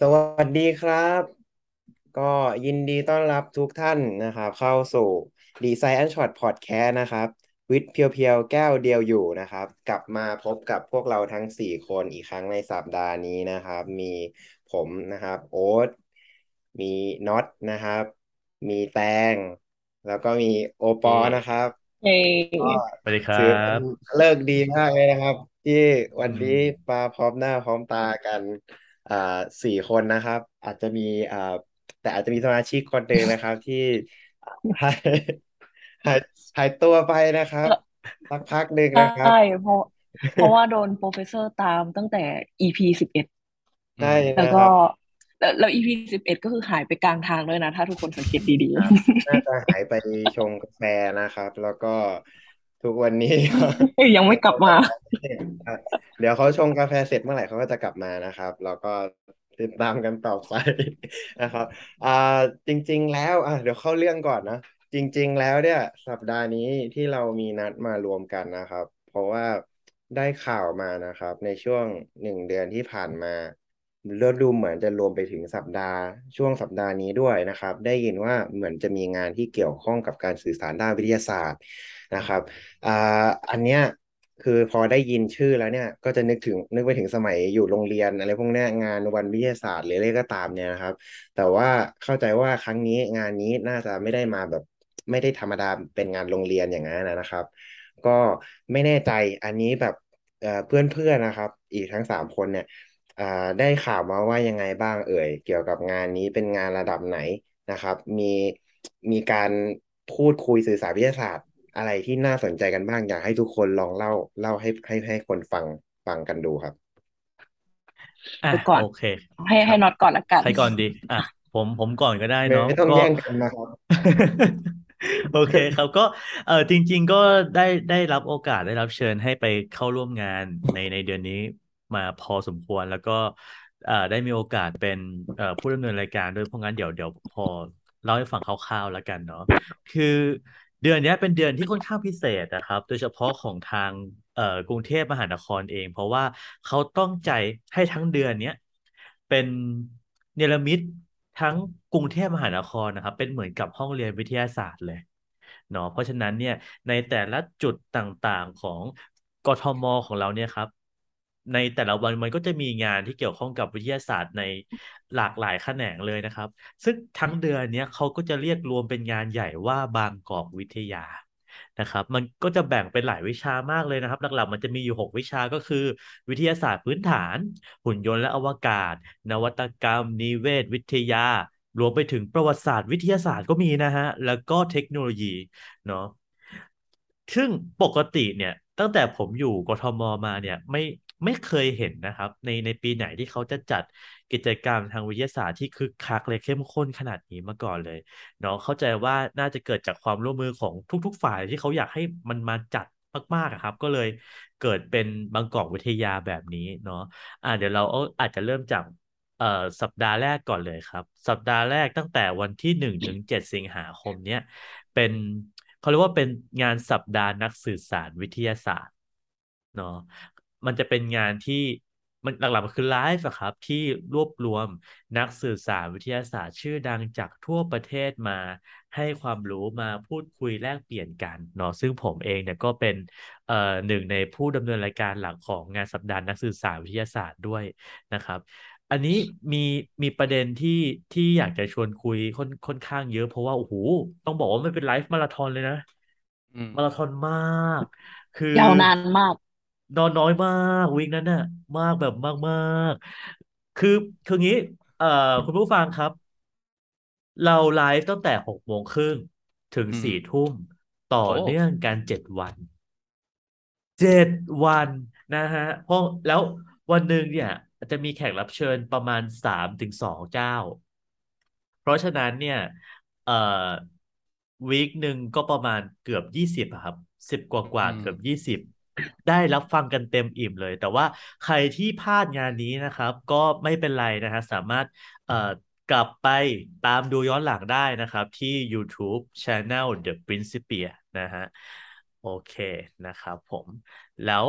สวัสดีครับ ก็ยินดีต้อนรับทุกท่านนะครับ เข้าสู่ดีไซน์แอนช็อตพอดแคสต์นะครับ วิทย์เพียวๆ แก้วเดียวอยู่นะครับ กลับมาพบกับพวกเราทั้งสี่คนอีกครั้งในสัปดาห์นี้นะครับ มีผมนะครับ โอ๊ตมีน็อตนะครับ มีแตง แล้วก็มีโอปอเย่นะครับเย้ก็สวัสดีครัถือเป็นบเลิกษ์ดีมากเลยนะครับ ที่วันนี้อืมมาพร้อมหน้าพร้อมตากัน อ่าสี่คนนะครับ อาจจะมีอ่าแต่อาจจะมีสมาชิกคนหนึ่งนะครับ ที่หายหายหายตัวไปนะครับสักพักหนึ่งใช่นะครับ เพราะเพราะว่าโดน professor ตามตั้งแต่ EP สิบเอ็ดใช่แล้วก็นะครับแล้วแล้ว EP สิบเอ็ดก็คือหายไปกลางทางด้วยนะ ถ้าทุกคนสังเกตดีอ่าน่าจะหายไปชงกาแฟนะครับ แล้วก็ ทุกวันนี้ๆยังไม่กลับมาอะเดี๋ยวเขาชงกาแฟเสร็จเมื่อไหร่เขาก็จะกลับมานะครับ แล้วก็ติดตามกันต่อไปนะครับอ่าจริง ๆ แล้วอะเดี๋ยวเข้าเรื่องก่อนนะจริง ๆ แล้วเนี่ย สัปดาห์นี้ที่เรามีนัดมารวมกันนะครับ เพราะว่าได้ข่าวมานะครับ ในช่วงหนึ่งเดือนที่ผ่านมาเริ่มดูเหมือนจะรวมไปถึงสัปดาห์ช่วงสัปดาห์นี้ด้วยนะครับ ได้ยินว่าเหมือนจะมีงานที่เกี่ยวข้องกับการสื่อสารด้านวิทยาศาสตร์ นะครับอ่าอันเนี้ยคือพอได้ยินชื่อแล้วเนี่ย ก็จะนึกถึงนึกไปถึงสมัยอยู่โรงเรียนอะไรพวกเนี้ยงานวันวิทยาศาสตร์หรืออะไรก็ตามเนี่ยนะครับ แต่ว่าเข้าใจว่าครั้งนี้งานนี้น่าจะไม่ได้มาแบบไม่ได้ธรรมดาเป็นงานโรงเรียนอย่างนั้นนะครับ ก็ไม่แน่ใจอันนี้แบบเอ่อเพื่อนๆนะครับ อีกทั้งสามคนเนี่ยอ่าได้ข่าวมาว่ายังไงบ้างเอ่ย เกี่ยวกับงานนี้เป็นงานระดับไหนนะครับ มีมีการพูดคุยสื่อสารวิทยาศาสตร์ อะไรที่น่าสนใจกันบ้าง อยากให้ทุกคนลองเล่าเล่าให้ให้ให้คนฟังฟังกันดูครับเออะอก่อนโอเค ให้ครับให้น็อตก่อนละกันใครก่อนดี อะ ผมผมก่อนก็ได้ไม่เนาะก็ต้องแย่งกันนะครับโอเคครับก็เออจริง ๆ ก็ได้ได้รับโอกาสได้รับเชิญให้ไปเข้าร่วมงานในในเดือนนี้มาพอสมควรแล้วก็เอ่อได้มีโอกาสเป็นเอ่อผู้ดำเนินรายการด้วยเพราะงั้นเดี๋ยวเดี๋ยวพอเล่าให้ฟังคร่าวๆแล้วกันเนาะคือ เดือนนี้เป็นเดือนที่ค่อนข้างพิเศษนะครับ โดยเฉพาะของทางเอ่อกรุงเทพมหานครเอง เพราะว่าเขาต้องใจให้ทั้งเดือนเนี้ยเป็นเนรมิตทั้งกรุงเทพมหานครนะครับ เป็นเหมือนกับห้องเรียนวิทยาศาสตร์เลยเนาะเพราะฉะนั้นเนี่ยในแต่ละจุดต่างๆของกทมของเราเนี่ยครับ ในแต่ละวันมันก็จะมีงานที่เกี่ยวข้องกับวิทยาศาสตร์ในหลากหลายแขนงเลยนะครับ ซึ่งทั้งเดือนเนี้ยเขาก็จะเรียกรวมเป็นงานใหญ่ว่าบางกอกวิทยานะครับ มันก็จะแบ่งเป็นหลายวิชามากเลยนะครับ หลักๆมันจะมีอยู่หกวิชาก็คือ วิทยาศาสตร์พื้นฐาน หุ่นยนต์และอวกาศ นวัตกรรม นิเวศ วิทยา รวมไปถึงประวัติศาสตร์วิทยาศาสตร์ก็มีนะฮะ แล้วก็เทคโนโลยีเนาะซึ่งปกติเนี่ยตั้งแต่ผมอยู่กทมมาเนี่ยไม่ ไม่เคยเห็นนะครับ ในในปีไหนที่เขาจะจัดกิจกรรมทางวิทยาศาสตร์ที่คึกคักเลยเข้มข้นขนาดนี้มาก่อนเลยเนาะเข้าใจว่าน่าจะเกิดจากความร่วมมือของทุก ๆ ฝ่ายที่เขาอยากให้มันมาจัดมากๆครับ ก็เลยเกิดเป็นบางกอกวิทยาแบบนี้เนาะอ่าเดี๋ยวเราอาอาจจะเริ่มจากเอ่อสัปดาห์แรกก่อนเลยครับ สัปดาห์แรกตั้งแต่วันที่หนึ่งถึงเจ็ดสิงหาคมเนี้ยเป็นเขาเรียกว่าเป็นงานสัปดาห์นักสื่อสารวิทยาศาสตร์เนาะ มันจะเป็นงานที่มันหลักๆมันคือไลฟ์อะครับ ที่รวบรวมนักสื่อสารวิทยาศาสตร์ ชื่อดังจากทั่วประเทศมา ให้ความรู้มาพูดคุยแลกเปลี่ยนกันเนาะซึ่งผมเองเนี่ยก็เป็นเอ่อหนึ่งในผู้ดำเนินรายการหลักของงานสัปดาห์นักสื่อสารวิทยาศาสตร์ด้วยนะครับ อันนี้มีมีประเด็นที่ที่อยากจะชวนคุยค่อนค่อนข้างเยอะเพราะว่าโอ้โหต้องบอกว่ามันเป็นไลฟ์มาราธอนเลยนะอืมมาราธอนมาก คือยาวนานมาก นอนน้อยมากวีคนั้นน่ะ มากแบบมากๆ คือคืองี้ เอ่อคุณผู้ฟังครับ เราไลฟ์ตั้งแต่หกโมงครึ่งถึงอืม สี่ทุ่มต่อโอ้เนื่องกันเจ็ดวันเจ็ดวันนะฮะเพราะแล้ววันหนึ่งเนี่ย จะมีแขกรับเชิญประมาณสามถึงสองเจ้า เพราะฉะนั้นเนี่ย เอ่อวีคหนึ่งก็ประมาณเกือบยี่สิบอะครับสิบกว่ากว่าอืมเกือบยี่สิบ ได้รับฟังกันเต็มอิ่มเลย แต่ว่าใครที่พลาดงานนี้นะครับ ก็ไม่เป็นไรนะฮะสามารถเอ่อกลับไปตามดูย้อนหลังได้นะครับ ที่ YouTube Channel The Principia นะฮะโอเคนะครับผมแล้ว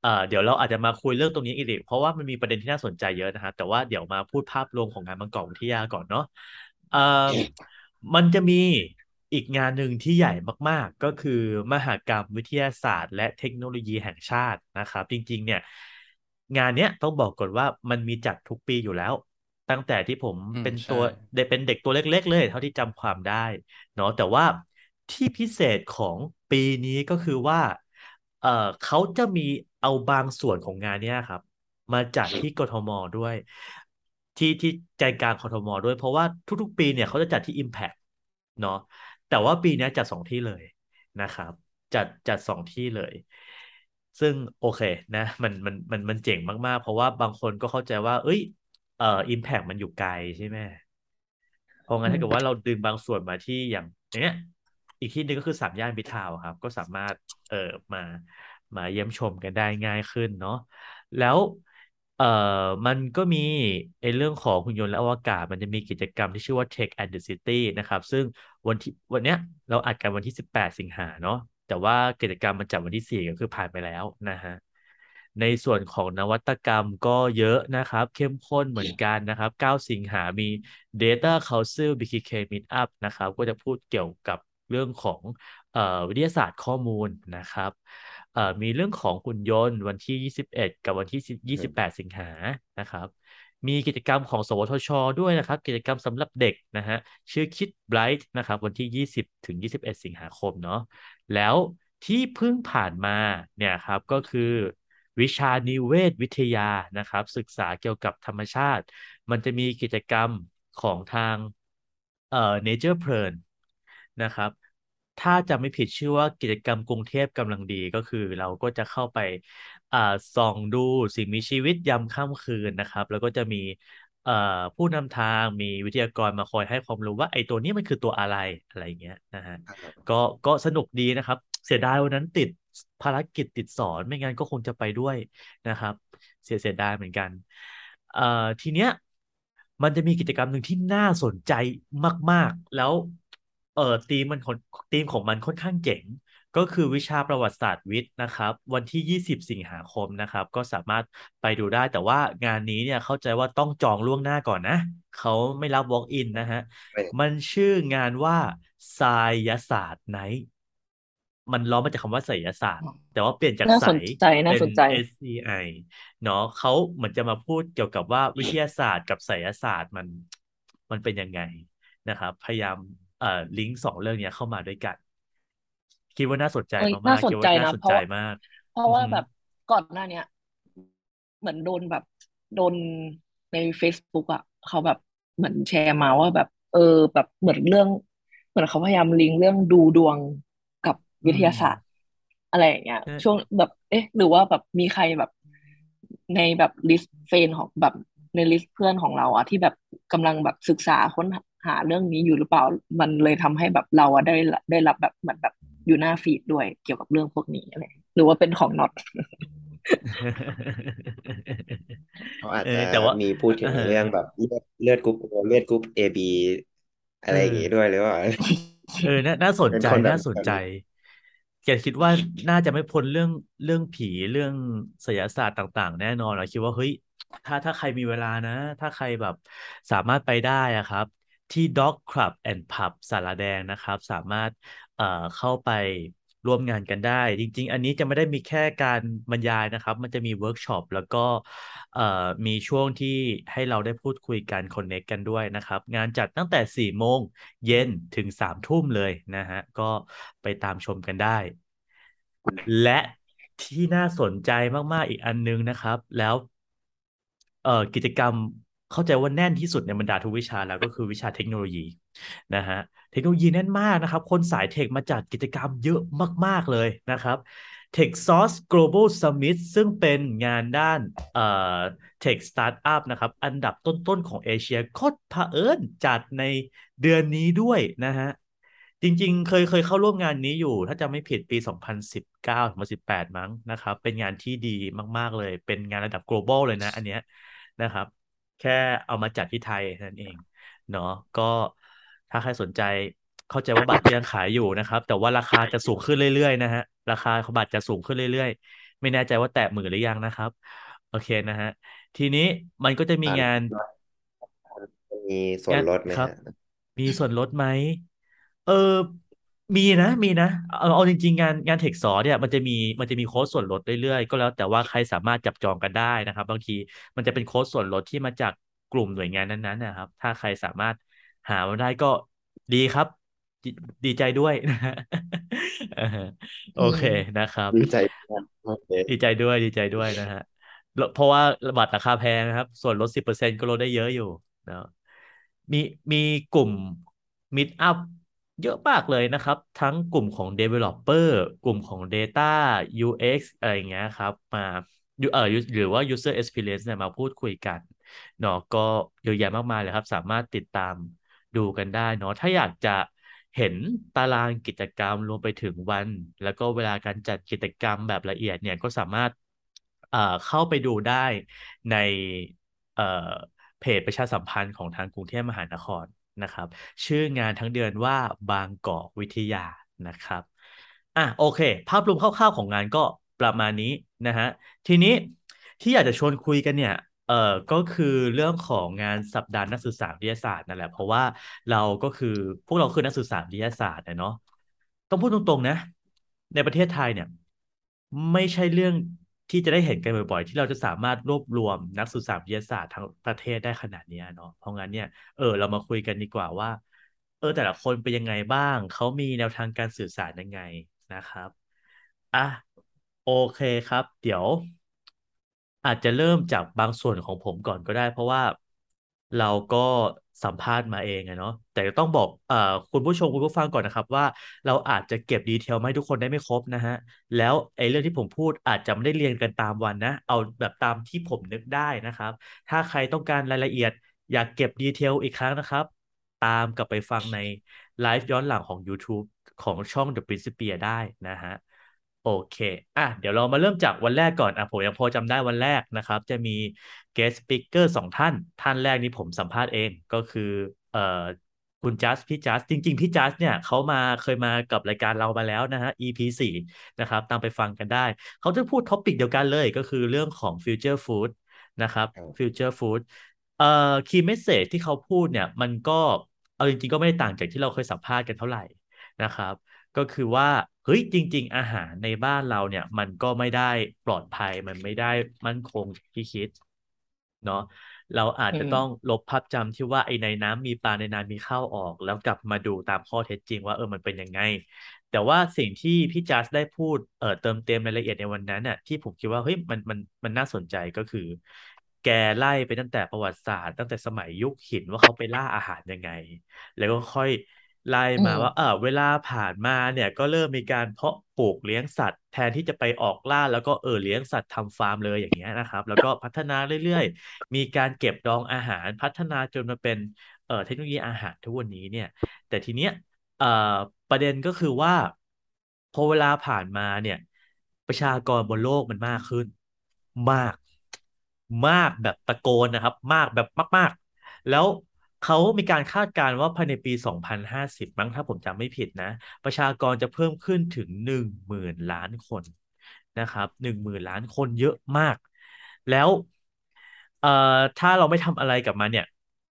เอ่อเดี๋ยวเราอาจจะมาคุยเรื่องตรงนี้อีกเพราะว่ามันมีประเด็นที่น่าสนใจเยอะนะฮะแต่ว่าเดี๋ยวมาพูดภาพรวมของงานบางกอกวิทยาก่อนเนาะเอ่อมันจะมี อีกงานหนึ่งที่ใหญ่มากๆ ก็คือมหกรรมวิทยาศาสตร์ และเทคโนโลยีแห่งชาตินะครับ จริงๆ เนี่ย งานเนี้ยต้องบอกก่อนว่ามันมีจัดทุกปีอยู่แล้ว ตั้งแต่ที่ผมเป็นตัวเด็กเป็นเด็กตัวเล็ก ๆ เลย เท่าที่จำความได้เนาะแต่ว่าที่พิเศษของปีนี้ก็คือว่าเออเขาจะมีเอาบางส่วนของงานเนี้ยครับ มาจัดที่กทมด้วย ที่ที่ใจกลางกทมด้วย เพราะว่าทุกๆ ปีเนี่ยเขาจะจัดที่ Impact เนาะ แต่ว่าปีเนี้ยจัดสองที่เลยนะครับ จัดจัดสองที่เลย ซึ่งโอเคนะ มันมันมันมันเจ๋งมากๆ เพราะว่าบางคนก็เข้าใจว่า เอ้ยเอ่อ Impact มันอยู่ไกลใช่ไหมเพราะงั้นถ้าเกิดว่าเราดึงบางส่วนมาที่อย่างอย่างเนี้ยอีกที่หนึ่งก็คือสามย่านมิตรทาวน์ครับ ก็สามารถเอ่อมามาเยี่ยมชมกันได้ง่ายขึ้นเนาะแล้ว เอ่อมันก็มีไอเรื่องของหุ่นยนต์และอวกาศ มันจะมีกิจกรรมที่ชื่อว่า Tech and the City นะครับ ซึ่งวันที่วันเนี้ยเราอัดกันวันที่ 18 สิงหาเนาะแต่ว่ากิจกรรมมันจัดวันที่ 4 ก็คือผ่านไปแล้วนะฮะในส่วนของนวัตกรรมก็เยอะนะครับ เข้มข้นเหมือนกันนะครับ 9 สิงหามี Data Council BKK Meetup นะครับ ก็จะพูดเกี่ยวกับเรื่องของเอ่อวิทยาศาสตร์ข้อมูลนะครับ มีเรื่องของหุ่นยนต์วันที่ 21 กับวันที่ 28 สิงหานะครับ มีกิจกรรมของ สวทช ด้วยนะครับ กิจกรรมสำหรับเด็กนะฮะชื่อ Kid Bright นะครับ วันที่ 20 ถึง 21 สิงหาคมเนาะแล้วที่เพิ่งผ่านมาเนี่ยครับก็คือวิชานิเวศวิทยานะครับ ศึกษาเกี่ยวกับธรรมชาติ มันจะมีกิจกรรมของทางเอ่อ Nature p l a n นะครับ ถ้าจะไม่ผิดชื่อว่ากิจกรรมกรุงเทพกำลังดีก็คือเราก็จะเข้าไปอ่าส่องดูสิ่งมีชีวิตยามค่ำคืนนะครับ แล้วก็จะมีเอ่อผู้นำทางมีวิทยากรมาคอยให้ความรู้ว่าไอ้ตัวนี้มันคือตัวอะไรอะไรอย่างเงี้ยนะฮะก็ก็สนุกดีนะครับ เสียดายวันนั้นติดภารกิจติดสอนไม่งั้นก็คงจะไปด้วยนะครับ เสียเสียดายเหมือนกันเอ่อทีเนี้ยมันจะมีกิจกรรมหนึ่งที่น่าสนใจมาก ๆ แล้ว เอ่อธีมมันคนธีมของมันค่อนข้างเจ๋ง ก็คือวิชาประวัติศาสตร์วิทย์นะครับ วันที่ 20 สิงหาคมนะครับ ก็สามารถไปดูได้ แต่ว่างานนี้เนี่ยเข้าใจว่าต้องจองล่วงหน้าก่อนนะ เขาไม่รับ walk in นะฮะไม่มันชื่องานว่าไสยศาสตร์ไนท์มันล้อมาจากคำว่าไสยศาสตร์ แต่ว่าเปลี่ยนจากน่าไสสนใจน่าเป็นสนใจ SCI เนาะเขาเหมือนจะมาพูดเกี่ยวกับว่าวิทยาศาสตร์กับไสยศาสตร์มันมันเป็นยังไงนะครับ พยายาม เอ่อลิงก์สองเรื่องเนี้ยเข้ามาด้วยกัน คิดว่าน่าสนใจเอ้ยมากน่าๆสคินดว่าใจน่านะสนเพราะใจว่า มาก เพราะว่าอือฮึแบบก่อนหน้าเนี้ย เหมือนโดนแบบโดนใน Facebook อะเขาแบบเหมือนแชร์มาว่าแบบ เออ แบบเหมือนเรื่อง เหมือนเขาพยายามลิงก์เรื่องดูดวงกับวิทยาศาสตร์ อะไรอย่างเงี้ย ใช่ช่วงแบบ เอ๊ะ หรือว่าแบบมีใครแบบในแบบลิสต์เฟนของแบบในลิสต์เพื่อนของเราอะที่แบบกำลังแบบศึกษาค้น หาเรื่องนี้อยู่หรือเปล่า มันเลยทำให้แบบเราอะได้ได้รับแบบเหมือนแบบอยู่หน้าฟีดด้วยเกี่ยวกับเรื่องพวกนี้อะไรหรือว่าเป็นของน็อตเขาอาจเอจะอแต่ว่ามีพูดถึงเออเรื่องแบบเลือดเลือดกรุ๊ปเลือดกรุ๊ปเอบีอะไรอย่างงี้ด้วยหรือเปล่าเออน่าน่าสนเป็นใจคนแบบน่าสนแบบใจนี้แกคิดว่าน่าจะไม่พ้นเรื่องเรื่องผีเรื่องไสยศาสตร์ต่าง ๆ แน่นอนเราคิดว่าเฮ้ยถ้าถ้าใครมีเวลานะ ถ้าใครแบบสามารถไปได้อะครับ ที่ Dog Club and Pub สารแดงนะครับ สามารถเอ่อเข้าไปร่วมงานกันได้ จริง ๆ อันนี้จะไม่ได้มีแค่การบรรยายนะครับ มันจะมีเวิร์กช็อปแล้วก็มีช่วงที่ให้เราได้พูดคุยกันคอนเน c กกันด้วยนะครับ งานจัดตั้งแต่ 4 โมงเย็นถึง 3 ทุ่มเลยนะฮะ ก็ไปตามชมกันได้ และที่น่าสนใจมาก ๆ อีกอันนึงนะครับ แล้วกิจกรรม เข้าใจว่าแน่นที่สุดในบรรดาทุกวิชาแล้วก็คือวิชาเทคโนโลยีนะฮะเทคโนโลยีแน่นมากนะครับ คนสายเทคมาจัดกิจกรรมเยอะมาก ๆ เลยนะครับ TechSource Global Summit ซึ่งเป็นงานด้านเอ่อ Tech Startup นะครับ อันดับต้น ๆ ของเอเชียโคตรเผอิญจัดในเดือนนี้ด้วยนะฮะจริง ๆ เคยเคยเข้าร่วมงานนี้อยู่ ถ้าจำไม่ผิดปี 2019 2018 มั้งนะครับ เป็นงานที่ดีมาก ๆ เลย เป็นงานระดับ global เลยนะ อันเนี้ยนะครับ แค่เอามาจัดที่ไทยนั่นเอง เนาะก็ถ้าใครสนใจเข้าใจว่าบัตรยังขายอยู่นะครับ แต่ว่าราคาจะสูงขึ้นเรื่อยๆนะฮะราคาของบัตรจะสูงขึ้นเรื่อยไม่แน่ใจว่าแตะหมื่นหรือยังนะครับ โอเคนะฮะทีนี้มันก็จะมีอ่างาน มีส่วนงานครับลดไหมฮะมีส่วนลดไหมเออ มีนะมีนะเอาเอาจริงๆงานงานเทคสอเนี่ยมันจะมีมันจะมีโค้ดส่วนลดเรื่อยๆ ก็แล้วแต่ว่าใครสามารถจับจองกันได้นะครับ บางทีมันจะเป็นโค้ดส่วนลดที่มาจากกลุ่มหน่วยงานนั้นๆนะครับ ถ้าใครสามารถหามาได้ก็ดีครับ ดีดีใจด้วยนะฮะเออโออืเคมนะครับ ดีใจมากโอเคดีใจด้วยดีใจด้วยนะฮะแล้วเพราะว่าบัตรราคาแพงนะครับ ส่วนลดสิบเปอร์เซ็นต์ก็ลดได้เยอะอยู่นะมีมีกลุ่ม Meet Up เยอะมากเลยนะครับ ทั้งกลุ่มของ Developer กลุ่มของ Data UX อะไรอย่างเงี้ยครับ มาเอ่อหรือว่า User Experience เนี่ยมาพูดคุยกันเนาะก็เยอะแยะมากมายเลยครับ สามารถติดตามดูกันได้เนาะถ้าอยากจะเห็นตารางกิจกรรมรวมไปถึงวัน แล้วก็เวลาการจัดกิจกรรมแบบละเอียดเนี่ยก็สามารถเอ่อเข้าไปดูได้ในเอ่อเพจประชาสัมพันธ์ของทางกรุงเทพมหานคร นะครับ ชื่องานทั้งเดือนว่าบางกอกวิทยานะครับอะโอเค ภาพรวมคร่าวๆของงานก็ประมาณนี้นะฮะทีนี้ที่อยากจะชวนคุยกันเนี่ยเอ่อก็คือเรื่องของงานสัปดาห์นักศึกษาวิทยาศาสตร์นั่นแหละเพราะว่าเราก็คือพวกเราคือนักศึกษาวิทยาศาสตร์นะเนาะต้องพูดตรงๆนะ ในประเทศไทยเนี่ย ไม่ใช่เรื่อง ที่จะได้เห็นกันบ่อยๆ ที่เราจะสามารถรวบรวมนักศึกษาวิทยาศาสตร์ทั้งประเทศได้ขนาดนี้เนาะเพราะงั้นเนี่ยเออเรามาคุยกันดีกว่าว่า เออแต่ละคนเป็นยังไงบ้าง เขามีแนวทางการสื่อสารยังไงนะครับอะโอเคครับ เดี๋ยว อาจจะเริ่มจากบางส่วนของผมก่อนก็ได้ เพราะว่า เราก็สัมภาษณ์มาเองอะเนาะแต่ต้องบอกเอ่อคุณผู้ชมคุณผู้ฟังก่อนนะครับ ว่าเราอาจจะเก็บ detail มาให้ทุกคนได้ไม่ครบนะฮะ แล้วไอ้เรื่องที่ผมพูดอาจจะไม่ได้เรียงกันตามวันนะ เอาแบบตามที่ผมนึกได้นะครับ ถ้าใครต้องการรายละเอียด อยากเก็บ detail อีกครั้งนะครับ ตามกลับไปฟังในไลฟ์ย้อนหลังของ YouTube ของช่อง The Principia ได้นะฮะ โอเค อะ เดี๋ยวเรามาเริ่มจากวันแรกก่อน อะ ผมยังพอจำได้วันแรกนะครับ จะมี guest speaker สองท่าน ท่านแรกนี้ผมสัมภาษณ์เอง ก็คือ เอ่อ คุณจัส พี่จัส จริง ๆ พี่จัสเนี่ยเขามาเคยมากับรายการเรามาแล้วนะฮะ EP สี่นะครับ ตามไปฟังกันได้ เขาจะพูดท็อปิกเดียวกันเลย ก็คือเรื่องของ future food นะครับ future food เอ่อ key message ที่เขาพูดเนี่ย มันก็ เอาจริงๆ ก็ไม่ได้ต่างจากที่เราเคยสัมภาษณ์กันเท่าไหร่นะครับ ก็คือว่าเฮ้ยจริง ๆ อาหารในบ้านเราเนี่ย มันก็ไม่ได้ปลอดภัยมันไม่ได้มั่นคงที่คิดเนาะเราอาจจะต้องลบภาพจำที่ว่าไอ้ในน้ำมีปลาในน้ำมีข้าวออก แล้วกลับมาดูตามข้อเท็จจริงว่าเออมันเป็นยังไง แต่ว่าสิ่งที่พี่จัสได้พูดเออเติมเต็มรายละเอียดในวันนั้นน่ะที่ผมคิดว่าเฮ้ยมันมันมันน่าสนใจก็คือ แกไล่ไปตั้งแต่ประวัติศาสตร์ ตั้งแต่สมัยยุคหินว่าเขาไปล่าอาหารยังไง แล้วก็ค่อย ไล่อืมมาว่าเออเวลาผ่านมาเนี่ยก็เริ่มมีการเพาะปลูกเลี้ยงสัตว์ แทนที่จะไปออกล่าแล้วก็เออเลี้ยงสัตว์ทำฟาร์มเลยอย่างเงี้ยนะครับ แล้วก็พัฒนาเรื่อยๆ มีการเก็บดองอาหารพัฒนาจนมาเป็นเอ่อเทคโนโลยีอาหารทุกวันนี้เนี่ย แต่ทีเนี้ยเอ่อประเด็นก็คือว่าพอเวลาผ่านมาเนี่ย ประชากรบนโลกมันมากขึ้น มาก มากแบบตะโกนนะครับ มากแบบมาก ๆ แล้ว เขามีการคาดการณ์ว่าภายในปี 2050 มั้งถ้าผมจำไม่ผิดนะ ประชากรจะเพิ่มขึ้นถึงหนึ่งหมื่นล้านคนนะครับหนึ่งหมื่นล้านคนเยอะมาก แล้วเอ่อถ้าเราไม่ทำอะไรกับมันเนี่ย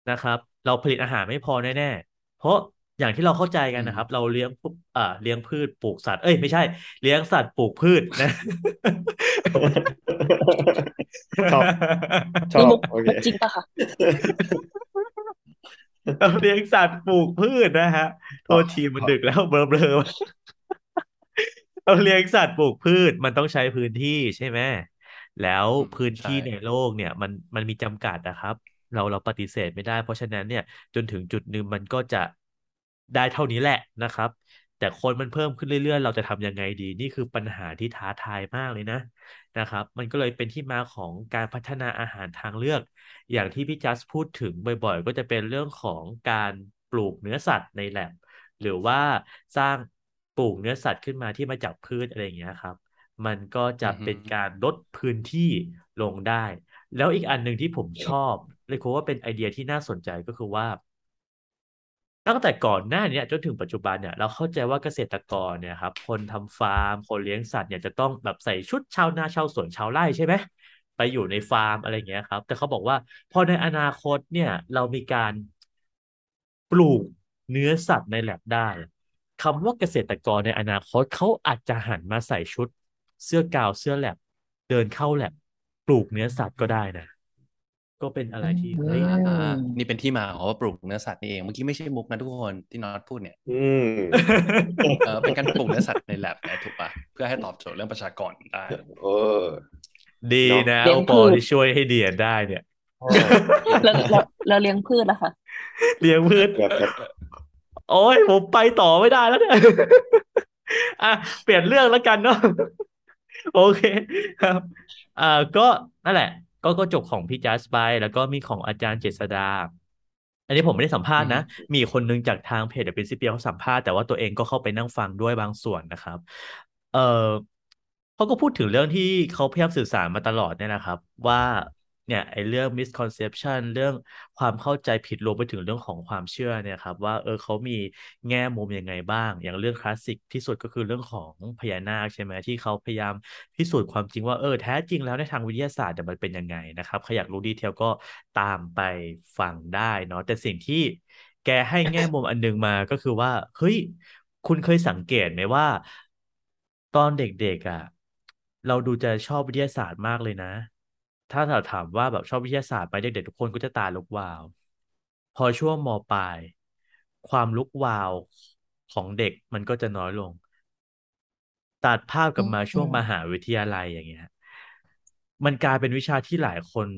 นะครับ เราผลิตอาหารไม่พอแน่ๆ เพราะอย่างที่เราเข้าใจกันนะครับ เราอืมเลี้ยงปุ๊บอ่าเลี้ยงพืชปลูกสัตว์เอ้ยไม่ใช่ เลี้ยงสัตว์ปลูกพืชนะชอบชนี่มุกอบโอเคมุกจริงปะคะ เราเลี้ยงสัตว์ปลูกพืชนะฮะ โทษทีมันดึกแล้วเบลอเบลอเราเลี้ยงสัตว์ปลูกพืชมันต้องใช้พื้นที่ใช่ไหมแล้วพื้นที่ในโลกเนี่ยมันมันมีจำกัดนะครับ เราเราปฏิเสธไม่ได้ เพราะฉะนั้นเนี่ยจนถึงจุดหนึ่งมันก็จะได้เท่านี้แหละนะครับ แต่คนมันเพิ่มขึ้นเรื่อยๆ เราจะทำยังไงดี นี่คือปัญหาที่ท้าทายมากเลยนะ นะครับ มันก็เลยเป็นที่มาของการพัฒนาอาหารทางเลือก อย่างที่พี่จัสพูดถึงบ่อยๆ ก็จะเป็นเรื่องของการปลูกเนื้อสัตว์ในแลบหรือว่าสร้างปลูกเนื้อสัตว์ขึ้นมาที่มาจากพืชอะไรอย่างเงี้ยครับ มันก็จะอือฮึเป็นการลดพื้นที่ลงได้ แล้วอีกอันหนึ่งที่ผมชอบเลยคิดว่าเป็นไอเดียที่น่าสนใจก็คือว่า ตั้งแต่ก่อนหน้าเนี้ยจนถึงปัจจุบันเนี่ยเราเข้าใจว่าเกษตรกรเนี่ยครับคนทำฟาร์ม คนเลี้ยงสัตว์เนี่ยจะต้องแบบใส่ชุดชาวนาชาวสวนชาวไร่ใช่ไหมไปอยู่ในฟาร์มอะไรเงี้ยครับ แต่เขาบอกว่าพอในอนาคตเนี่ยเรามีการปลูกเนื้อสัตว์ในแลบได้คำว่าเกษตรกรในอนาคตเขาอาจจะหันมาใส่ชุด เสื้อกาวเสื้อแลบเดินเข้าแลบปลูกเนื้อสัตว์ก็ได้นะ ก็เป็นอะไรที่อืเฮ้ยมอ่านี่เป็นที่มาของว่าปลูกเนื้อสัตว์นี่เอง เมื่อกี้ไม่ใช่มุกนะทุกคนที่น็อตพูดเนี่ย อืมเออเป็นการปลูกเนื้อสัตว์ในแลบนะถูกปะเพื่อให้ตอบโจทย์เรื่องประชากรได้เออดีเนอะนะเลี้โอยงปอพืชที่ช่วยให้เดียนได้เนี่ยแล้วแล้วแล้วเลี้ยงพืชล่ะคะเลี้ยงพืชแบบแบบโอ้ยผมไปต่อไม่ได้แล้วเนี่ยอะเปลี่ยนเรื่องแล้วกันเนาะโอเคครับอ่าก็นั่นแหละ ก็ก็จบของพี่จัสไปแล้วก็มีของอาจารย์เจษดา อันนี้ผมไม่ได้สัมภาษณ์นะ มีคนนึงจากทางเพจเดอะ Principia เขาสัมภาษณ์แต่ว่าตัวเองก็เข้าไปนั่งฟังด้วยบางส่วนนะครับ เออเขาก็พูดถึงเรื่องที่เขาพยายามสื่อสารมาตลอดเนี่ยนะครับ ว่า เนี่ยไอ้เรื่อง misconception เรื่องความเข้าใจผิดรวมไปถึงเรื่องของความเชื่อเนี่ยครับว่าเออเขามีแง่มุมยังไงบ้าง อย่างเรื่องคลาสสิกที่สุดก็คือเรื่องของพญานาคใช่ไหมที่เขาพยายามพิสูจน์ความจริงว่าเออแท้จริงแล้วในทางวิทยาศาสตร์มันเป็นยังไงนะครับใครอยากรู้ดีเทลก็ตามไปฟังได้เนาะแต่สิ่งที่แกให้แง่มุมอันนึงมาก็คือว่าเฮ้ยคุณเคยสังเกตไหมว่า ตอนเด็กๆอะ เราดูจะชอบวิทยาศาสตร์มากเลยนะ ถ้าเราถามว่าแบบชอบวิทยาศาสตร์ไปเด็กๆทุกคนก็จะตาลุกวาว พอช่วงมปลาย ความลุกวาวของเด็กมันก็จะน้อยลง ตัดภาพกลับมาช่วงมหาวิทยาลัยอย่างเงี้ยมันกลายเป็นวิชาที่หลายคน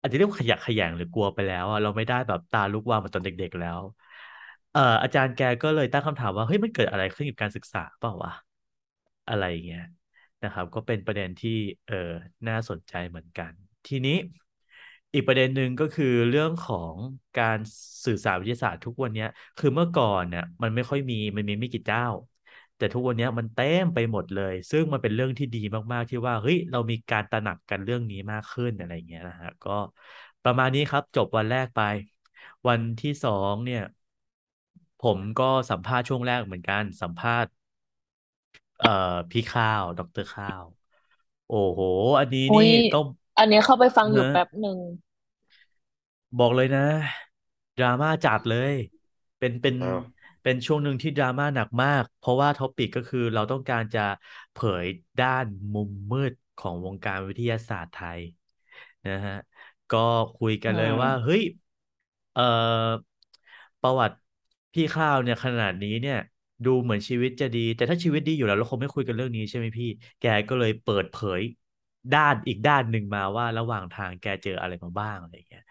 อาจจะเรียกว่าขยะแขยงหรือกลัวไปแล้วอะเราไม่ได้แบบตาลุกวาวเหมือนตอนเด็ก ๆ แล้ว เอ่ออาจารย์แกก็เลยตั้งคำถามว่าเฮ้ยมันเกิดอะไรขึ้นกับการศึกษาเปล่าวะอะไรอย่างเงี้ย นะครับ ก็เป็นประเด็นที่เออน่าสนใจเหมือนกัน ทีนี้อีกประเด็นหนึ่งก็คือเรื่องของการสื่อสารวิทยาศาสตร์ทุกวันนี้คือเมื่อก่อนเนี่ยมันไม่ค่อยมีมันมีไม่กี่เจ้า แต่ทุกวันนี้มันเต็มไปหมดเลย ซึ่งมันเป็นเรื่องที่ดีมากๆที่ว่าเฮ้ยเรามีการตระหนักกันเรื่องนี้มากขึ้นอะไรเงี้ยนะฮะก็ประมาณนี้ครับจบวันแรกไป วันที่สองเนี่ย ผมก็สัมภาษณ์ช่วงแรกเหมือนกัน สัมภาษณ์ เอ่อพี่ข้าวดรข้าว โอ้โห อันนี้อุ้ยนี่ต้องอันเนี้ยเข้าไปฟังอยู่นะ แป๊บหนึ่งบอกเลยนะดราม่าจัดเลย เป็นเป็นอ้าวเป็นช่วงหนึ่งที่ดราม่าหนักมาก เพราะว่าท็อปิกก็คือเราต้องการจะเผยด้านมุมมืดของวงการวิทยาศาสตร์ไทยนะฮะก็คุยกันเลยว่า เฮ้ยเอ่อประวัติพี่ข้าวเนี่ยขนาดนี้เนี่ย ดูเหมือนชีวิตจะดี แต่ถ้าชีวิตดีอยู่แล้วเราคงไม่คุยกันเรื่องนี้ใช่ไหมพี่ แกก็เลยเปิดเผยด้านอีกด้านหนึ่งมาว่าระหว่างทางแกเจออะไรมาบ้างอะไรอย่างเงี้ย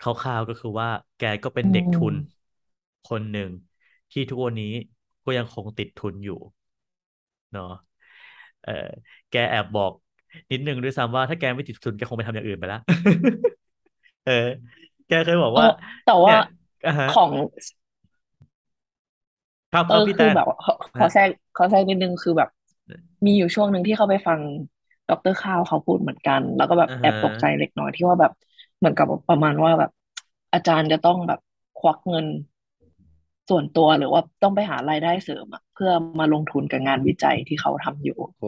คร่าวๆก็คือว่า แกก็เป็นเด็กทุนคนหนึ่งที่ทุกวันนี้ก็ยังคงติดทุนอยู่เนาะเออแกแอบบอกนิดนึงด้วยซ้ำว่าถ้าแกไม่ติดทุนแกคงไปทำอย่างอื่นไปแล้วเออ แกเคยบอกเอว่าอแต่ว่าเนี่ยอ่าฮะของ ครับคเอรับอพี่คือแตนแบบว่าขอขอฮะแทรกขอแทรกนิดนึงคือแบบ มีอยู่ช่วงหนึ่งที่เข้าไปฟังดรข้าวเขาพูดเหมือนกัน แล้วก็แบบอ่าแอบฮะตกใจเล็กน้อยที่ว่าแบบเหมือนกับประมาณว่าแบบ อาจารย์จะต้องแบบควักเงินส่วนตัวหรือว่าต้องไปหารายได้เสริมอะเพื่อมาลงทุนกับงานวิจัยที่เขาทำอยู่ โอ้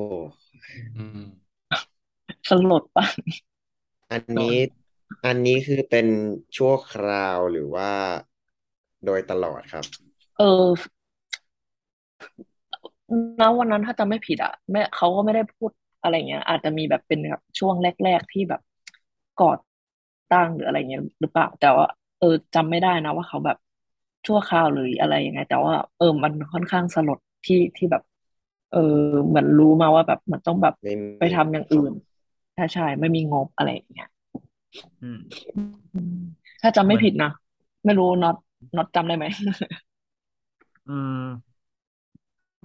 อืม สลดป่ะอันนี้อันนี้คือเป็นชั่วคราวหรือว่าโดยตลอดครับ เออ ณวันนั้นถ้าจำไม่ผิดอะแม่เขาก็ไม่ได้พูดอะไรเงี้ย อาจจะมีแบบเป็นแบบช่วงแรก ๆที่แบบก่อตั้งหรืออะไรเงี้ยหรือเปล่า แต่ว่าเออจำไม่ได้นะว่าเขาแบบชั่วคราวหรืออะไรยังไง แต่ว่า เออมันค่อนข้างสลดที่ที่แบบ เออเหมือนรู้มาว่าแบบมันต้องแบบไม่มี ไปทำอย่างอื่นใช่ใช่ไม่มีงบอะไรอย่างเงี้ยอืม อืมมันถ้าจำไม่ผิดนะ ไม่รู้น็อตน็อตจำได้ไหม อืม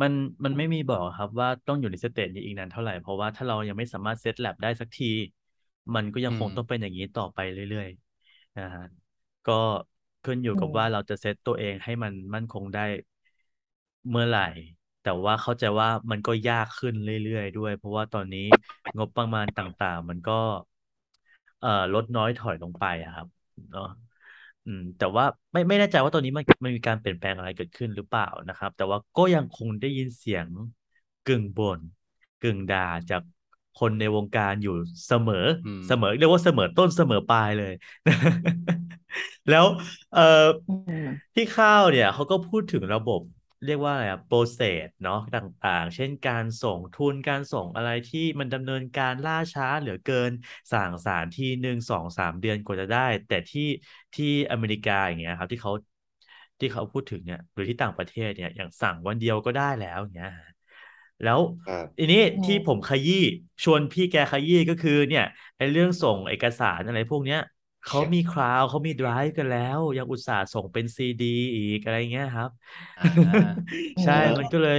มันมันไม่มีบอกครับว่าต้องอยู่ใน stage นี้อีกนานเท่าไหร่ เพราะว่าถ้าเรายังไม่สามารถ set lab ได้สักที มันก็ยังอืคงมต้องเป็นอย่างนี้ต่อไปเรื่อยๆนะฮะก็ขึ้นอยู่กับอืมว่าเราจะเซตตัวเองให้มันมั่นคงได้เมื่อไหร่ แต่ว่าเข้าใจว่ามันก็ยากขึ้นเรื่อยๆด้วย เพราะว่าตอนนี้งบประมาณต่างๆ มันก็ เอ่อลดน้อยถอยลงไปอะครับเนาะ อืม แต่ว่าไม่ไม่แน่ใจว่าตอนนี้มันมันมีการเปลี่ยนแปลงอะไรเกิดขึ้นหรือเปล่านะครับ แต่ว่าก็ยังคงได้ยินเสียงกึ่งบ่นกึ่งด่าจากคนในวงการอยู่เสมออืมเสมอ เรียกว่าเสมอต้นเสมอปลายเลย แล้วเอ่ออืมพี่ข้าวเนี่ยเขาก็พูดถึงระบบ เรียกว่าอะไรอะโปรเซสเนาะต่างๆ เช่นการส่งทุนการส่งอะไรที่มันดำเนินการล่าช้าเหลือเกินสั่งสารทีหนึ่งสองสามเดือนกว่าจะได้ แต่ที่ที่อเมริกาอย่างเงี้ยครับที่เขาที่เขาพูดถึงเนี่ยหรือที่ต่างประเทศเนี่ยอย่างสั่งวันเดียวก็ได้แล้วอย่างเงี้ยแล้วครับทีนี้อืมที่ผมขยี้ชวนพี่แกขยี้ก็คือเนี่ยไอ้เรื่องส่งเอกสารอะไรพวกเนี้ย เขามีคลาวเขามีไดรฟ์กันแล้ว ยังอุตส่าห์ส่งเป็นซีดีอีกอะไรเงี้ยครับอ่าใช่อืมมันก็เลย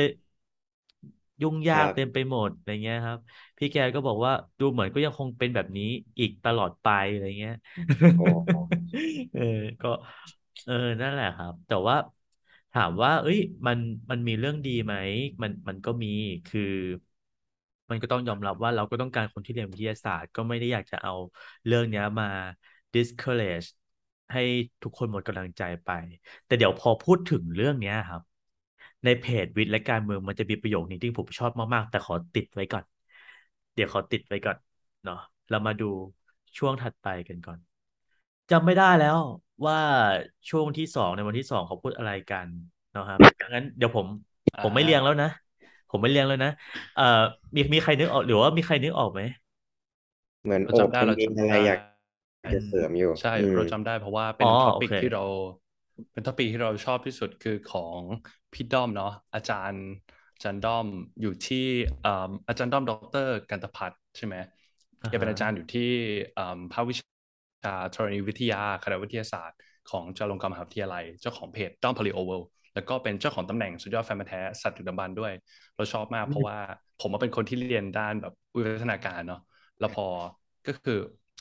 ยุ่งยากครับเต็มไปหมดอะไรเงี้ยครับ พี่แกก็บอกว่าดูเหมือนก็ยังคงเป็นแบบนี้อีกตลอดไปอะไรเงี้ยโอ้เออก็ เออนั่นแหละครับ แต่ว่าถามว่า เอ้ย มันมันมีเรื่องดีไหมมันมันก็มีคือ มันก็ต้องยอมรับว่าเราก็ต้องการคนที่เรียนวิทยาศาสตร์ ก็ไม่ได้อยากจะเอาเรื่องเนี้ยมา discourage ให้ทุกคนหมดกำลังใจไป แต่เดี๋ยวพอพูดถึงเรื่องเนี้ยครับ ในเพจวิทย์และการเมืองมันจะมีประโยคนี้ที่ผมชอบมาก ๆ แต่ขอติดไว้ก่อน เดี๋ยวขอติดไว้ก่อนเนาะเรามาดูช่วงถัดไปกันก่อนจำไม่ได้แล้วว่าช่วงที่สองในวันที่สองเขาพูดอะไรกันเนาะครับงั้นเดี๋ยวผม ผมไม่เรียงแล้วนะ ผมไม่เรียงแล้วนะเอ่อมีมีใครนึกออกหรือว่ามีใครนึกออกไหมเหมือนเราโอบจำได้คุณเรามีจำอะไรได้อยาก จะเสริมอยู่ใช่อืมเราจำได้เพราะว่าเป็นอ๋อท็อปิกโอเคที่เรา เป็น topic ที่เราชอบที่สุดคือของพี่ด้อมเนาะอาจารย์อาจารย์ด้อมอยู่ที่เอ่ออาจารย์ด้อมดรกันตพัฒน์ใช่ไหมอ่าแกเป็นฮะอาจารย์อยู่ที่เอ่อภาควิชาธรณีวิทยาคณะวิทยาศาสตร์ ของจุฬาลงกรณ์มหาวิทยาลัย เจ้าของเพจด้อมพาริโอเวลแล้วก็เป็นเจ้าของตำแหน่งสุดยอดแฟนพันธุ์แท้สัตว์ดึกดำบรรพ์ด้วย เราชอบมากเพราะว่าผมมาเป็นคนที่เรียนด้านแบบวิวัฒนาการเนาะแล้วพอก็คือ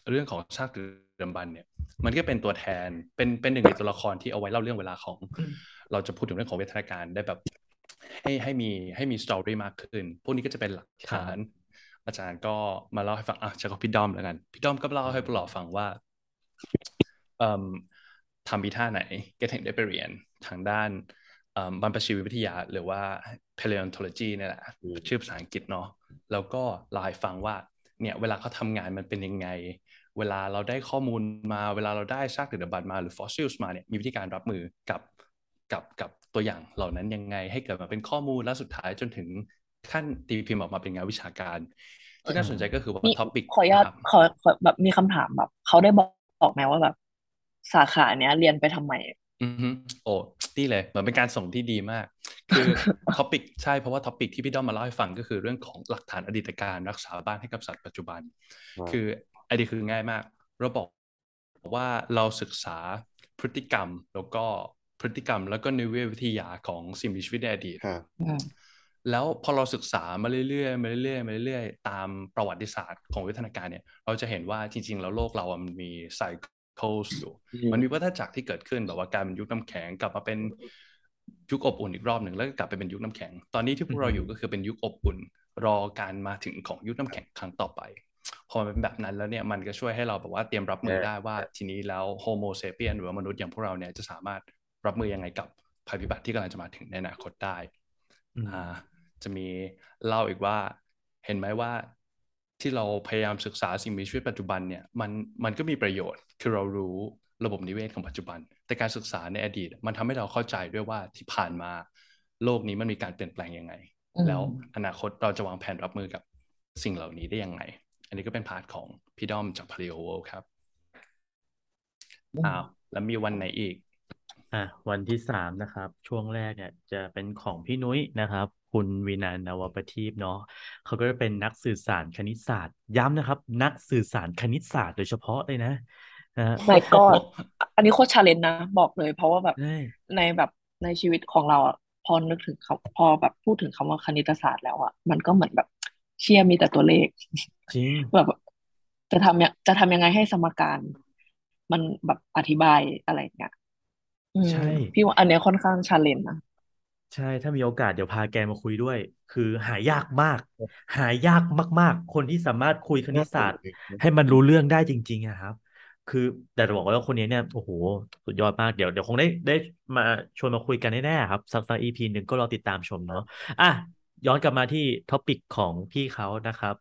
เรื่องของชาติดึกดำบรรพ์เนี่ย มันก็เป็นตัวแทนเป็นเป็นหนึ่งในตัวละครที่เอาไว้เล่าเรื่องเวลาของ เราจะพูดถึงเรื่องของวิวัฒนาการได้แบบ ให้ให้มีให้มีสตอรี่มากขึ้น พวกนี้ก็จะเป็นหลักฐาน อาจารย์ก็มาเล่าให้ฟังอะจะก็พี่ด้อมแล้วกัน พี่ด้อมก็เล่าให้พวกเราฟังว่าเอ่มทำอีท่าไหนแกถึงได้ไปเรียนทางด้านเอ่มบรรพชีววิทยาหรือว่า paleontology เนี่ยแหละอืมชื่อภาษาอังกฤษเนาะแล้วก็เล่าให้ฟังว่าเนี่ยเวลาเขาทำงานมันเป็นยังไง เวลาเราได้ข้อมูลมาเวลาเราได้ซากดึกดำบรรพ์มาหรือ fossils มาเนี่ยมีวิธีการรับมือกับกับกับตัวอย่างเหล่านั้นยังไงให้เกิดมาเป็นข้อมูลและสุดท้ายจนถึงขั้นตีพิมพ์ออกมาเป็นงานวิชาการที่น่าสนใจก็คือว่ามี topic ขออนุญาตขอขอแบบมีคำถามแบบเขาได้บอกบอกไหมว่าแบบ สาขาเนี้ยเรียนไปทำไมอือฮึโอ้นี่เลยเหมือนเป็นการส่งที่ดีมาก คือ topic ใช่เพราะว่า topic ที่พี่ด้อมมาเล่าให้ฟังก็คือเรื่องของหลักฐานอดีตการรักษาบ้านให้กับสัตว์ปัจจุบันครับคือ ไอเดียคือง่ายมาก เราบอกว่าเราศึกษาพฤติกรรมแล้วก็พฤติกรรม แล้วก็นิเวศวิทยาของสิ่งมีชีวิตในอดีตครับอืมแล้วพอเราศึกษามาเรื่อยๆมาเรื่อยๆมาเรื่อยๆตามประวัติศาสตร์ของวิวัฒนาการเนี่ย เราจะเห็นว่าจริง ๆ แล้วโลกเราอะมันมีไซเคิลอยู่อืมมันมีวัฏจักรที่เกิดขึ้นแบบว่าการเป็นยุคน้ำแข็งกลับมาเป็นยุคอบอุ่นอีกรอบหนึ่งแล้วก็กลับไปเป็นยุคน้ำแข็ง ตอนนี้ที่พวกเราอยู่ก็คือเป็นยุคอบอุ่น รอการมาถึงของยุคน้ำแข็งครั้งต่อไป พอมันเป็นแบบนั้นแล้วเนี่ยมันก็ช่วยให้เราแบบว่าเตรียมรับมือได้ว่าทีนี้แล้วโฮโมเซเปียนหรือว่ามนุษย์อย่างพวกเราเนี่ยจะสามารถรับมือยังไงกับภัยพิบัติที่กำลังจะมาถึงในอนาคตได้อืมอ่าจะมีเล่าอีกว่า เห็นไหมว่าที่เราพยายามศึกษาสิ่งมีชีวิตปัจจุบันเนี่ยมันมันก็มีประโยชน์คือเรารู้ระบบนิเวศของปัจจุบัน แต่การศึกษาในอดีต มันทำให้เราเข้าใจด้วยว่าที่ผ่านมา โลกนี้มันมีการเปลี่ยนแปลงยังไงอืมแล้วอนาคตเราจะวางแผนรับมือกับสิ่งเหล่านี้ได้ยังไง อันนี้ก็เป็นพาร์ทของพี่ด้อมจาก Paleo World ครับอ้าวแล้วมีวันไหนอีก อะวันที่สามนะครับ ช่วงแรกเนี่ยจะเป็นของพี่นุ้ยนะครับ คุณวินันท์นวประทีปเนาะเขาก็จะเป็นนักสื่อสารคณิตศาสตร์ ย้ำนะครับ นักสื่อสารคณิตศาสตร์โดยเฉพาะเลยนะนะฮะไม่ก็อันนี้โคตร challenge นะ บอกเลย เพราะว่าแบบใช่ในแบบในชีวิตของเราอะพอนึกถึงเขาพอแบบพูดถึงคำว่าคณิตศาสตร์แล้วอะมันก็เหมือนแบบ เชี่ยมีแต่ตัวเลขจริงแบบจะทำยังจะทำยังไงให้สมการ มันแบบอธิบายอะไรอย่างเงี้ยอืมใช่พี่ว่าอันเนี้ยค่อนข้าง challenge นะใช่ถ้ามีโอกาสเดี๋ยวพาแกมาคุยด้วย คือหายากมาก หายากมาก ๆ คนที่สามารถคุยคณิตศาสตร์ ให้มันรู้เรื่องได้จริงๆอะครับ คือแต่จะบอกว่าคนนี้เนี่ยโอ้โหสุดยอดมากเดี๋ยวเดี๋ยวคงได้ได้มาชวนมาคุยกันแน่ๆครับสักสัก EP หนึ่งก็รอติดตามชมเนาะอะ ย้อนกลับมาที่ topic ของพี่เขานะครับ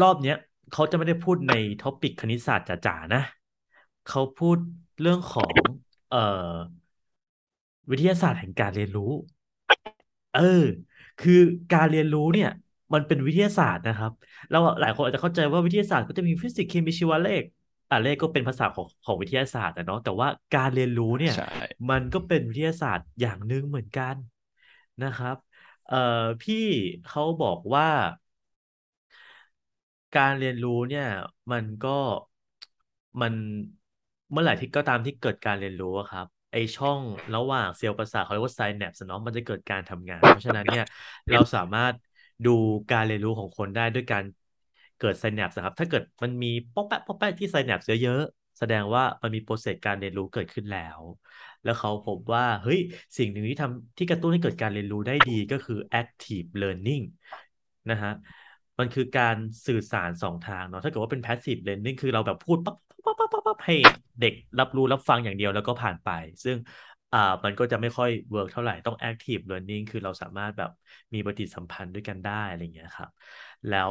รอบเนี้ยเขาจะไม่ได้พูดใน topic คณิตศาสตร์จ๋าๆนะเขาพูดเรื่องของ เอ่อ วิทยาศาสตร์แห่งการเรียนรู้ เออ คือการเรียนรู้เนี่ย มันเป็นวิทยาศาสตร์นะครับเราหลายคนอาจจะเข้าใจว่าวิทยาศาสตร์ก็จะมีฟิสิกส์เคมีชีวะเลขอะเลขก็เป็นภาษาของของวิทยาศาสตร์นะเนาะแต่ว่าการเรียนรู้เนี่ยใช่มันก็เป็นวิทยาศาสตร์อย่างหนึ่งเหมือนกันนะครับ เอ่อพี่เขาบอกว่าการเรียนรู้เนี่ย มันก็มันเมื่อไหร่ที่ก็ตามที่เกิดการเรียนรู้อะครับ ไอช่องระหว่างเซลล์ประสาทเขาเรียกว่าไซแนปส์เนาะมันจะเกิดการทำงาน เพราะฉะนั้นเนี่ยเราสามารถดูการเรียนรู้ของคนได้ด้วยการเกิดไซแนปส์ครับ ถ้าเกิดมันมีป๊อกแป๊กป๊อกแป๊กที่ไซแนปส์เยอะ แสดงว่ามันมีโปรเซสการเรียนรู้เกิดขึ้นแล้ว แล้วเขาพบว่าเฮ้ยสิ่งหนึ่งที่ทำที่กระตุ้นให้เกิดการเรียนรู้ได้ดีก็คือ active learning นะฮะมันคือการสื่อสารสองทางเนาะถ้าเกิดว่าเป็น passive learning คือเราแบบพูดปั๊บปั๊บปั๊บปั๊บบให้เด็กรับรู้รับฟังอย่างเดียวแล้วก็ผ่านไป ซึ่งอ่ามันก็จะไม่ค่อยเวิร์กเท่าไหร่ต้อง active learning คือเราสามารถแบบมีปฏิสัมพันธ์ด้วยกันได้อะไรเงี้ยครับ แล้ว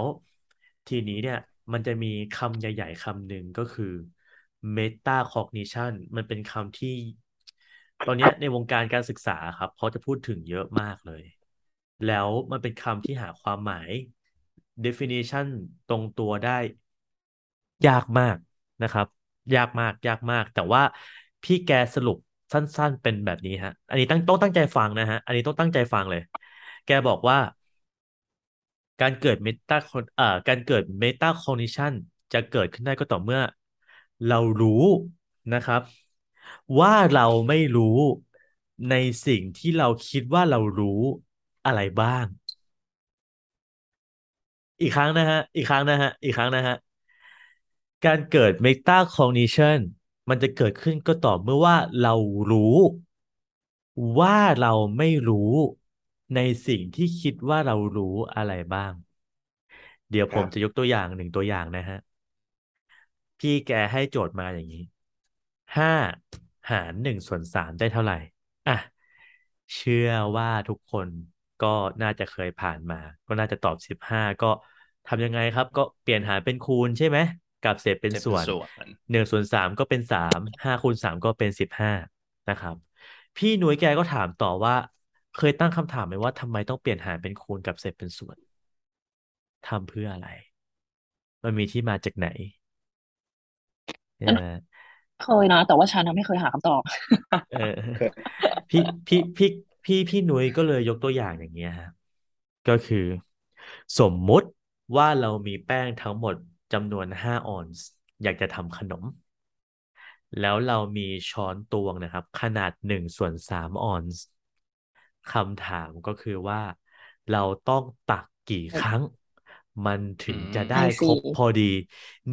ทีนี้เนี่ยมันจะมีคำใหญ่ ๆคำหนึ่งก็คือ meta cognition มันเป็นคำที่ ตอนนี้ในวงการการศึกษาครับเขาจะพูดถึงเยอะมากเลย แล้วมันเป็นคำที่หาความหมาย definition ตรงตัวได้ยากมากนะครับ ยากมากยากมาก แต่ว่าพี่แกสรุปสั้น ๆ เป็นแบบนี้ฮะ อันนี้ต้องต้องตั้งใจฟังนะฮะ อันนี้ต้องตั้งใจฟังเลย แกบอกว่า การเกิดเมตาเอ่อการเกิดเมตาคอ g นิชันจะเกิดขึ้นได้ก็ต่อเมื่อ เรารู้นะครับ ว่าเราไม่รู้ในสิ่งที่เราคิดว่าเรารู้อะไรบ้าง อีกครั้งนะฮะ อีกครั้งนะฮะ อีกครั้งนะฮะ การเกิด meta cognition มันจะเกิดขึ้นก็ต่อเมื่อว่าเรารู้ ว่าเราไม่รู้ในสิ่งที่คิดว่าเรารู้อะไรบ้าง เดี๋ยวคผรัมบจะยกตัวอย่างหนึ่งตัวอย่างนะฮะ พี่แกให้โจทย์มาอย่างนี้ห้าหารหนึ่งส่วนสามได้เท่าไหร่ อะ เชื่อว่าทุกคนก็น่าจะเคยผ่านมา ก็น่าจะตอบสิบห้าก็ทำยังไงครับ ก็เปลี่ยนหารเป็นคูณใช่ไหมกับเศษเป็นเศษเป็นส่วนส่วนหนึ่งส่วนสามก็เป็นสามห้าคูณสามก็เป็นสิบห้านะครับ พี่หนุ่ยแกก็ถามต่อว่า เคยตั้งคำถามไหมว่าทำไมต้องเปลี่ยนหารเป็นคูณกับเศษเป็นส่วนทำเพื่ออะไร มันมีที่มาจากไหน ใช่ไหมเคยนะ แต่ว่าฉันนะไม่เคยหาคำตอบ เออพี่พี่พี่พี่พี่หนุ่ยก็เลยยกตัวอย่างอย่างเงี้ยฮะก็คือ สมมุติว่าเรามีแป้งทั้งหมดจำนวนห้าออนซ์อยากจะทำขนม แล้วเรามีช้อนตวงนะครับ ขนาดหนึ่งส่วนสามออนซ์คำถามก็คือว่า เราต้องตักกี่ครั้ง มันถึงจะอืมได้ I ครบ see พอดี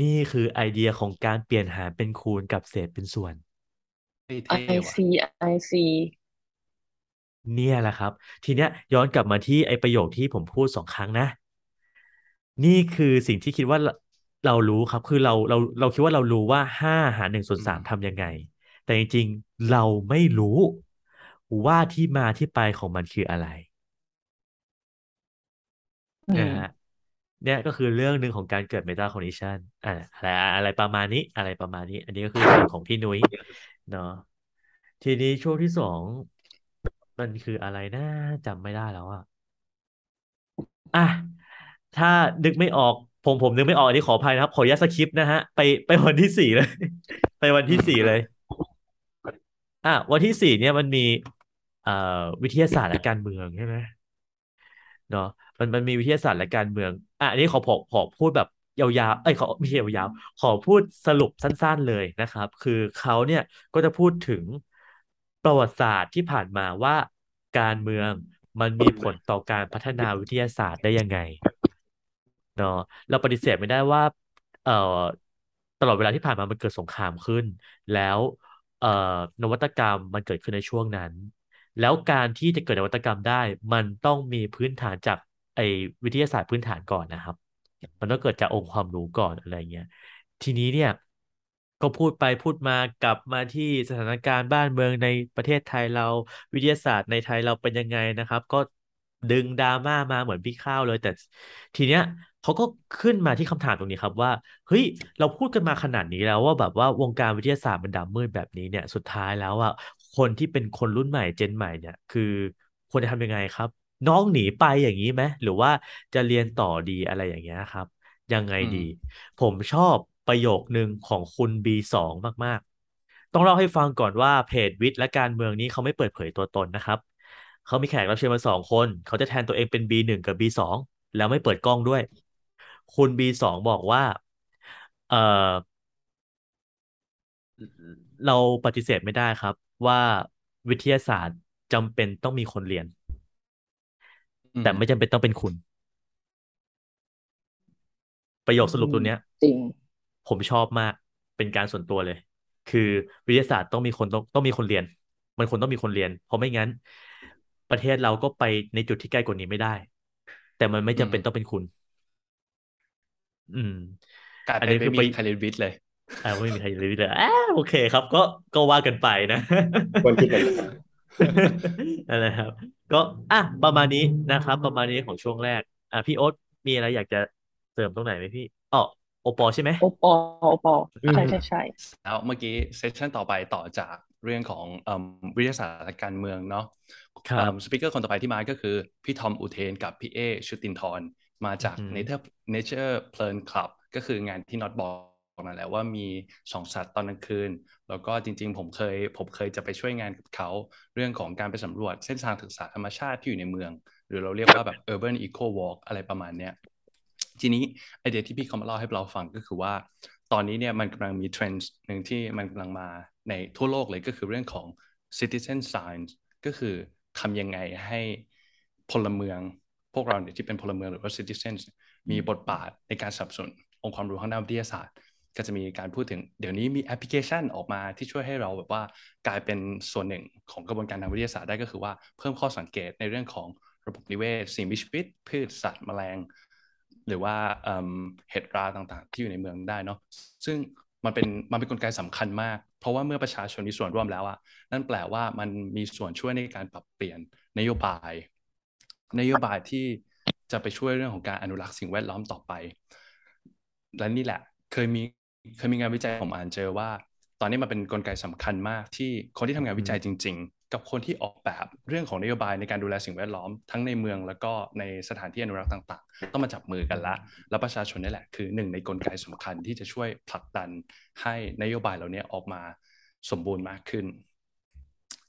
นี่คือไอเดียของการเปลี่ยนหารเป็นคูณกับเศษเป็นส่วนเท่ I ๆว่ะ see I see เนี่ยแหละครับ ทีเนี้ยย้อนกลับมาที่ไอประโยคที่ผมพูดสองครั้งนะ นี่คือสิ่งที่คิดว่าเราเรารู้ครับ คือเราเราเราคิดว่าเรารู้ว่าห้าหารหนึ่งส่วนอืสามมทำยังไง แต่จริงๆเราไม่รู้ว่าที่มาที่ไปของมันคืออะไรอืนะมฮะ เนี่ยก็คือเรื่องหนึ่งของการเกิด meta cognition อ่าอะไรอะไรประมาณนี้อะไรประมาณนี้ อันนี้ก็คือส่วนของพี่นุ้ยเนาะทีนี้ช่วงที่สองมันคืออะไรนะจำไม่ได้แล้วอะอะถ้านึกไม่ออกผมผมนึกไม่ออกอันนี้ขออภัยนะครับ ขออนุญาตสคริปต์นะฮะ ไปไปวันที่สี่เลย ไปวันที่สี่เลย อะวันที่สี่เนี่ยมันมี เอ่อวิทยาศาสตร์และการเมืองใช่ไหมเนาะ มันมันมีวิทยาศาสตร์และการเมืองอะอันนี้ขอขอขอพูดแบบยาวๆ เอ้ยขอไม่ใช่ยาวๆ ขอพูดสรุปสั้นๆเลยนะครับ คือเขาเนี่ยก็จะพูดถึงประวัติศาสตร์ที่ผ่านมาว่าการเมืองมันมีผลต่อการพัฒนาวิทยาศาสตร์ได้ยังไงเนาะเราปฏิเสธไม่ได้ว่า เอ่อตลอดเวลาที่ผ่านมามันเกิดสงครามขึ้น แล้วเอ่อนวัตกรรมมันเกิดขึ้นในช่วงนั้น แล้วการที่จะเกิดนวัตกรรมได้ มันต้องมีพื้นฐานจาก ไอ้วิทยาศาสตร์พื้นฐานก่อนนะครับ มันต้องเกิดจากองค์ความรู้ก่อนอะไรเงี้ย ทีนี้เนี่ยก็พูดไปพูดมากลับมาที่สถานการณ์บ้านเมืองในประเทศไทยเราวิทยาศาสตร์ในไทยเราเป็นยังไงนะครับ ก็ดึงดราม่ามาเหมือนพี่ข้าวเลย แต่ทีเนี้ยเขาก็ขึ้นมาที่คำถามตรงนี้ครับว่าเฮ้ยเราพูดกันมาขนาดนี้แล้วว่าแบบว่าวงการวิทยาศาสตร์มันดำมืดแบบนี้เนี่ยสุดท้ายแล้วอะคนที่เป็นคนรุ่นใหม่เจนใหม่เนี่ย คือควรจะทำยังไงครับ น้องหนีไปอย่างนี้ไหมหรือว่าจะเรียนต่อดีอะไรอย่างเงี้ยครับ ยังไงดี ผมชอบประโยคนึงของคุณ B2 มากๆ ต้องเล่าให้ฟังก่อนว่าเพจวิทย์และการเมืองนี้เขาไม่เปิดเผยตัวตนนะครับ เขามีแขกรับเชิญมาสองคน เขาจะแทนตัวเองเป็น B1 กับ B2 แล้วไม่เปิดกล้องด้วย คุณ B2 บอกว่า เอ่อเราปฏิเสธไม่ได้ครับ ว่าวิทยาศาสตร์จำเป็นต้องมีคนเรียนอืม แต่ไม่จำเป็นต้องเป็นคุณ ประโยคสรุปตัวเนี้ย จริง ผมชอบมากเป็นการส่วนตัวเลย คือวิทยาศาสตร์ต้องมีคนต้องต้องมีคนเรียน มันควรต้องมีคนเรียน เพราะไม่งั้น ประเทศเราก็ไปในจุดที่ใกล้กว่านี้ไม่ได้ แต่มันไม่จำเป็นต้องเป็นคุณ อืมกลายอันเป็นนี้ไม่คือมีไปใครเรียนวิทย์เลยอ่าไม่มีใครเลยเลยอ่าโอเคครับ ก็ก็ว่ากันไปนะควรคิดเหมือ นกันนั่นแหละครับ ก็อะประมาณนี้นะครับ ประมาณนี้ของช่วงแรก อะพี่โอ๊ตมีอะไรอยากจะเสริมตรงไหนไหมพี่อ๋อโอปอใช่ไหมโอปอโอปออืมใช่ใช่ใช่แล้วเมื่อกี้เซสชันต่อไปต่อจากเรื่องของเอิ่มวิทยาศาสตร์และการเมืองเนาะครับสปิเกอร์คนต่อไปที่มาก็คือ พี่ทอมอุเทนกับพี่เอชุตินทรมาจากอือหือ Nature Nature เพลินคลับก็คืองานที่น็อตบอก นั่นแหละว่ามีสองสัตว์ตอนกลางคืน แล้วก็จริง ๆ ผมเคยผมเคยจะไปช่วยงานกับเขาเรื่องของการไปสำรวจเส้นทางศึกษาธรรมชาติที่อยู่ในเมือง หรือเราเรียกว่าแบบ urban eco walk อะไรประมาณเนี้ยทีนี้ไอเดียที่พี่เขามาเล่าให้เราฟังก็คือว่า ตอนนี้เนี่ยมันกำลังมีเทรนด์หนึ่งที่มันกำลังมาในทั่วโลกเลยก็คือเรื่องของ citizen science ก็คือทำยังไงให้พลเมือง พวกเราเนี่ยที่เป็นพลเมืองหรือว่า citizens มีบทบาทในการสนับสนุนองค์ความรู้ทางด้านวิทยาศาสตร์ ก็จะมีการพูดถึงเดี๋ยวนี้มีแอปพลิเคชันออกมาที่ช่วยให้เราแบบว่ากลายเป็นส่วนหนึ่งของกระบวนการทางวิทยาศาสตร์ได้ก็คือว่าเพิ่มข้อสังเกตในเรื่องของระบบนิเวศ สิ่งมีชีวิต พืชสัตว์แมลง หรือว่าเห็ดราต่างๆ ที่อยู่ในเมืองได้เนาะซึ่งมันเป็นมันเป็นกลไกสำคัญมาก เพราะว่าเมื่อประชาชนมีส่วนร่วมแล้วอะนั่นแปลว่ามันมีส่วนช่วยในการปรับเปลี่ยนนโยบาย นโยบายที่จะไปช่วยเรื่องของการอนุรักษ์สิ่งแวดล้อมต่อไป และนี่แหละ เคยมี เคยมีงานวิจัยผมอ่านเจอว่า ตอนนี้มันเป็นกลไกสำคัญมากที่คนที่ทำงานวิจัยจริง ๆ กับคนที่ออกแบบเรื่องของนโยบายในการดูแลสิ่งแวดล้อมทั้งในเมืองแล้วก็ในสถานที่อนุรักษ์ต่างๆ ต้องมาจับมือกันละ แล้วประชาชนนี่แหละคือหนึ่งในกลไกสำคัญที่จะช่วยผลักดันให้นโยบายเหล่านี้ออกมาสมบูรณ์มากขึ้น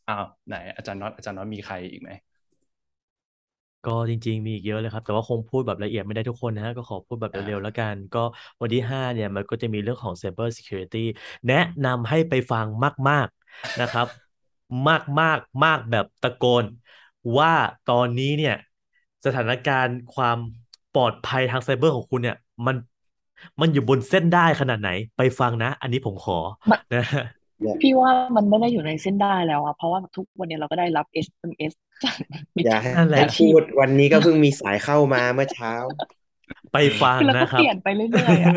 อ้าวไหนอาจารย์น็อตอาจารย์น็อตมีใครอีกไหม ก็จริง ๆ มีอีกเยอะเลยครับ แต่ว่าคงพูดแบบละเอียดไม่ได้ทุกคนนะฮะ ก็ขอพูดแบบอ่า เร็วๆแล้วกัน ก็วันที่ห้าเนี่ย มันก็จะมีเรื่องของ Cyber Security แนะนำให้ไปฟังมาก ๆ นะครับ มากมากมากแบบตะโกน ว่าตอนนี้เนี่ย สถานการณ์ความปลอดภัยทางไซเบอร์ของคุณเนี่ย มันมันอยู่บนเส้นได้ขนาดไหน ไปฟังนะ อันนี้ผมขอนะ พี่ว่ามันไม่ได้อยู่ในเส้นได้แล้วอะเพราะว่าทุกวันนี้เราก็ได้รับ SMS จากมิจอย่าฉาให้นั่นแหละ พูดวันนี้ก็เพิ่งมีสายเข้ามาเมื่อเช้า ไปฟังคือเราก็นะครับเปลี่ยนไปเรื่อยๆอะ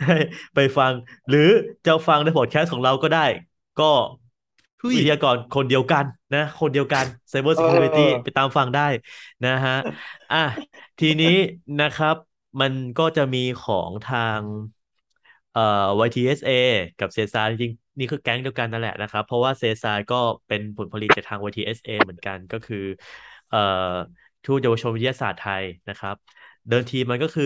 ใช่ไปฟัง หรือจะฟังในพอดแคสต์ของเราก็ได้ ก็เฮ้ย วิทยากรคนเดียวกันนะ คนเดียวกัน Cyber Security เออไปตามฟังได้นะฮะอะทีนี้นะครับ มันก็จะมีของทางเอ่อ YTSA กับเซซาจริงๆนี่คือแก๊งเดียวกันนั่นแหละนะครับ เพราะว่าเซซายก็เป็นผลผลิตจากทาง YTSA เหมือนกันก็คือเอ่อทูตเยาวชนวิทยาศาสตร์ไทยนะครับ เดิมทีมันก็คือ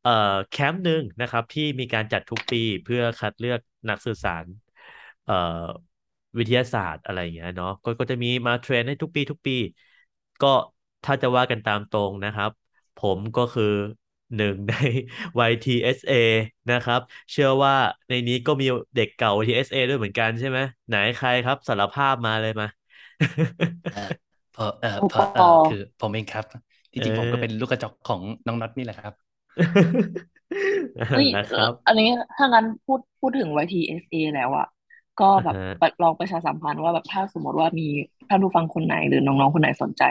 เอ่อแคมป์หนึ่งนะครับที่มีการจัดทุกปีเพื่อคัดเลือกนักสื่อสารเอ่อวิทยาศาสตร์อะไรอย่างเงี้ยเนาะก็ก็จะมีมาเทรนให้ทุกปีทุกปี ก็ถ้าจะว่ากันตามตรงนะครับ ผมก็คือ หนึ่งใน YTSA นะครับ เชื่อว่าในนี้ก็มีเด็กเก่า YTSA ด้วยเหมือนกันใช่ไหมไหนใครครับสารภาพมาเลยมาเออพอเออโอพอเอปออคือผมเองครับที่จริงเออผมก็เป็นลูกกระจอกของน้องน็อตนี่แหละครับนั่นเฮ้ยนะครับ อันนี้ถ้างั้นพูดพูดถึง YTSA แล้วอะก็แบบอ่าฮะไปลองประชาสัมพันธ์ว่าแบบถ้าสมมติว่ามีท่านผู้ฟังคนไหนหรือน้องๆคนไหนสนใจ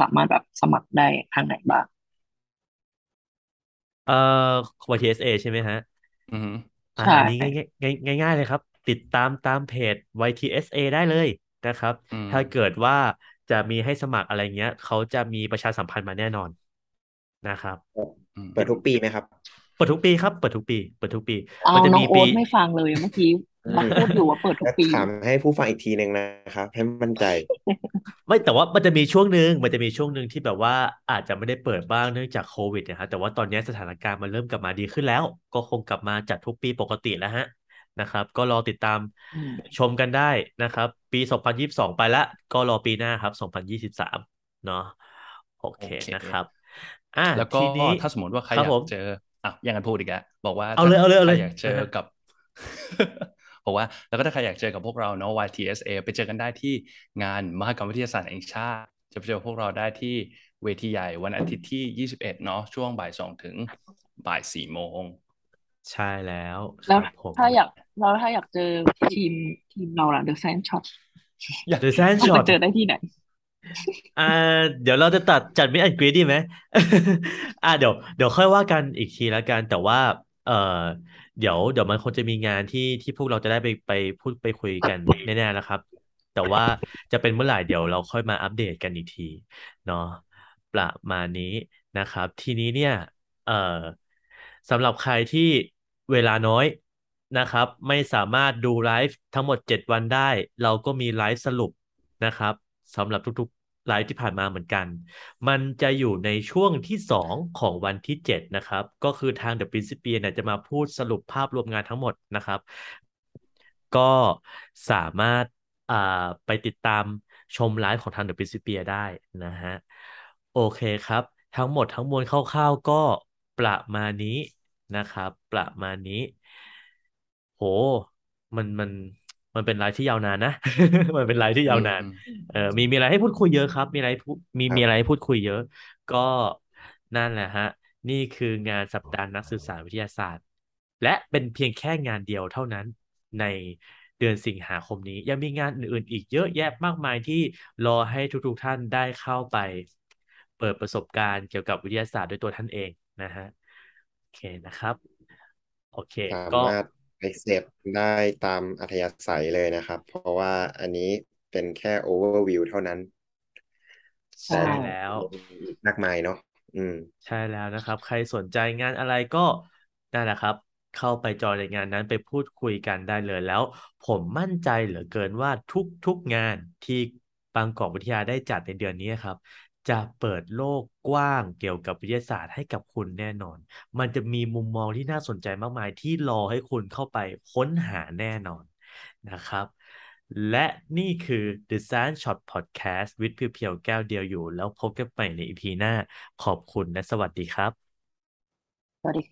สามารถแบบสมัครได้ทางไหนบ้าง เอ่อ YTSA ใช่ไหมฮะ อือฮึอ่าใช่ อันนี้ง่ายง่ายง่ายง่ายๆเลยครับ ติดตามตามเพจ YTSA ได้เลยนะครับ อืมถ้าเกิดว่าจะมีให้สมัครอะไรเงี้ย เขาจะมีประชาสัมพันธ์มาแน่นอนนะครับ อืมเปิดทุกปีไหมครับ เปิดทุกปีครับ เปิดทุกปี เปิดทุกปี เอามันจะน้อมีงโอ๊ปี ตไม่ฟังเลยเมื่อกี้เรา พูดอยู่ว่าเปิดทุกและปีถามให้ผู้ฟังอีกทีหนึ่งนะครับให้มั่นใจ ไม่แต่ว่ามันจะมีช่วงหนึ่งมันจะมีช่วงหนึ่งที่แบบว่าอาจจะไม่ได้เปิดบ้างเนื่องจากโควิดนะครับแต่ว่าตอนนี้สถานการณ์มันเริ่มกลับมาดีขึ้นแล้ว ก็คงกลับมาจัดทุกปีปกติแล้วฮะนะครับ ก็รอติดตามอืมชมกันได้นะครับ ปี 2022 ไปละก็รอปีหน้าครับ 2023 เนาะโอเคโอเคนะครับอะแล้วก็ทีนี้ถ้าสมมติว่าใครครัอบยาผกมเจออะยังกันพูดอีกแล้วบอกว่าเอาเลยถ้เอาเลยเอาใคเลรยอยากเจอนะฮะกับ บอกว่าแล้วก็ถ้าใครอยากเจอกับพวกเราเนาะ YTSA ไปเจอกันได้ที่งานมหกรรมวิทยาศาสตร์แห่งชาติ จะไปเจอพวกเราได้ที่เวทีใหญ่วันอาทิตย์ที่ 21 เนาะช่วงบ่ายสองถึงบ่ายสี่โมงใช่แล้วคแล้วรับผมถ้าอยากเราถ้าอยากเจอทีมทีมเราล่ะ The Sand Shot The Sand จะ Shot ไปเจอได้ที่ไหนอ่าเดี๋ยวเราจะตัดจัดมิดแอนกรีดดีไหมอ่าเดี๋ยวเดี๋ยวค่อยว่ากันอีกทีแล้วกันแต่ว่า เออ เดี๋ยวเดี๋ยวมันคงจะมีงานที่ที่พวกเราจะได้ไปไปพูดไปคุยกันแน่ๆแล้วครับ แต่ว่าจะเป็นเมื่อไหร่เดี๋ยวเราค่อยมาอัปเดตกันอีกทีเนาะประมาณนี้นะครับ ทีนี้เนี่ยเอ่อสำหรับใครที่เวลาน้อยนะครับ ไม่สามารถดูไลฟ์ทั้งหมด 7 วันได้ เราก็มีไลฟ์สรุปนะครับสำหรับทุกๆ ไลฟ์ที่ผ่านมาเหมือนกัน มันจะอยู่ในช่วงที่ 2 ของวันที่ 7 นะครับ ก็คือทาง The Principia เนี่ยจะมาพูดสรุปภาพรวมงานทั้งหมดนะครับ ก็สามารถไปติดตามชมไลฟ์ของทาง The Principia ได้นะฮะ โอเคครับ ทั้งหมดทั้งมวลคร่าวๆก็ประมาณนี้นะครับ ประมาณนี้ โห มันมัน มันเป็นไลฟ์ที่ยาวนานนะ มันเป็นไลฟ์ที่ยาวนานอืมเออมีมีอะไรให้พูดคุยเยอะครับ มีอะไรพูดมีครับมีอะไรให้พูดคุยเยอะ ก็นั่นแหละฮะ นี่คืองานสัปดาห์นักสื่อสารวิทยาศาสตร์ และเป็นเพียงแค่งานเดียวเท่านั้นในเดือนสิงหาคมนี้ ยังมีงานอื่นๆ อีกเยอะแยะมากมายที่รอให้ทุกๆท่านได้เข้าไป เปิดประสบการณ์เกี่ยวกับวิทยาศาสตร์ด้วยตัวท่านเองนะฮะ โอเคนะครับ โอเคสาก็ มารถไปเสพได้ตามอัธยาศัยเลยนะครับ เพราะว่าอันนี้เป็นแค่ overview เท่านั้นใช่ใช่แล้วอีกมากมายเนาะอืม ใช่แล้วนะครับ ใครสนใจงานอะไรก็นั่นแหละครับ เข้าไปจอยในงานนั้นไปพูดคุยกันได้เลยแล้ว ผมมั่นใจเหลือเกินว่าทุกๆงานที่บางกอกวิทยาได้จัดในเดือนนี้ครับ จะเปิดโลกกว้างเกี่ยวกับวิทยาศาสตร์ให้กับคุณแน่นอน มันจะมีมุมมองที่น่าสนใจมากมายที่รอให้คุณเข้าไปค้นหาแน่นอนนะครับ และนี่คือ The Science Shot Podcast with เพียวๆแก้วเดียวอยู่ แล้วพบกันใหม่ในอีพีหน้า ขอบคุณและสวัสดีครับ สวัสดี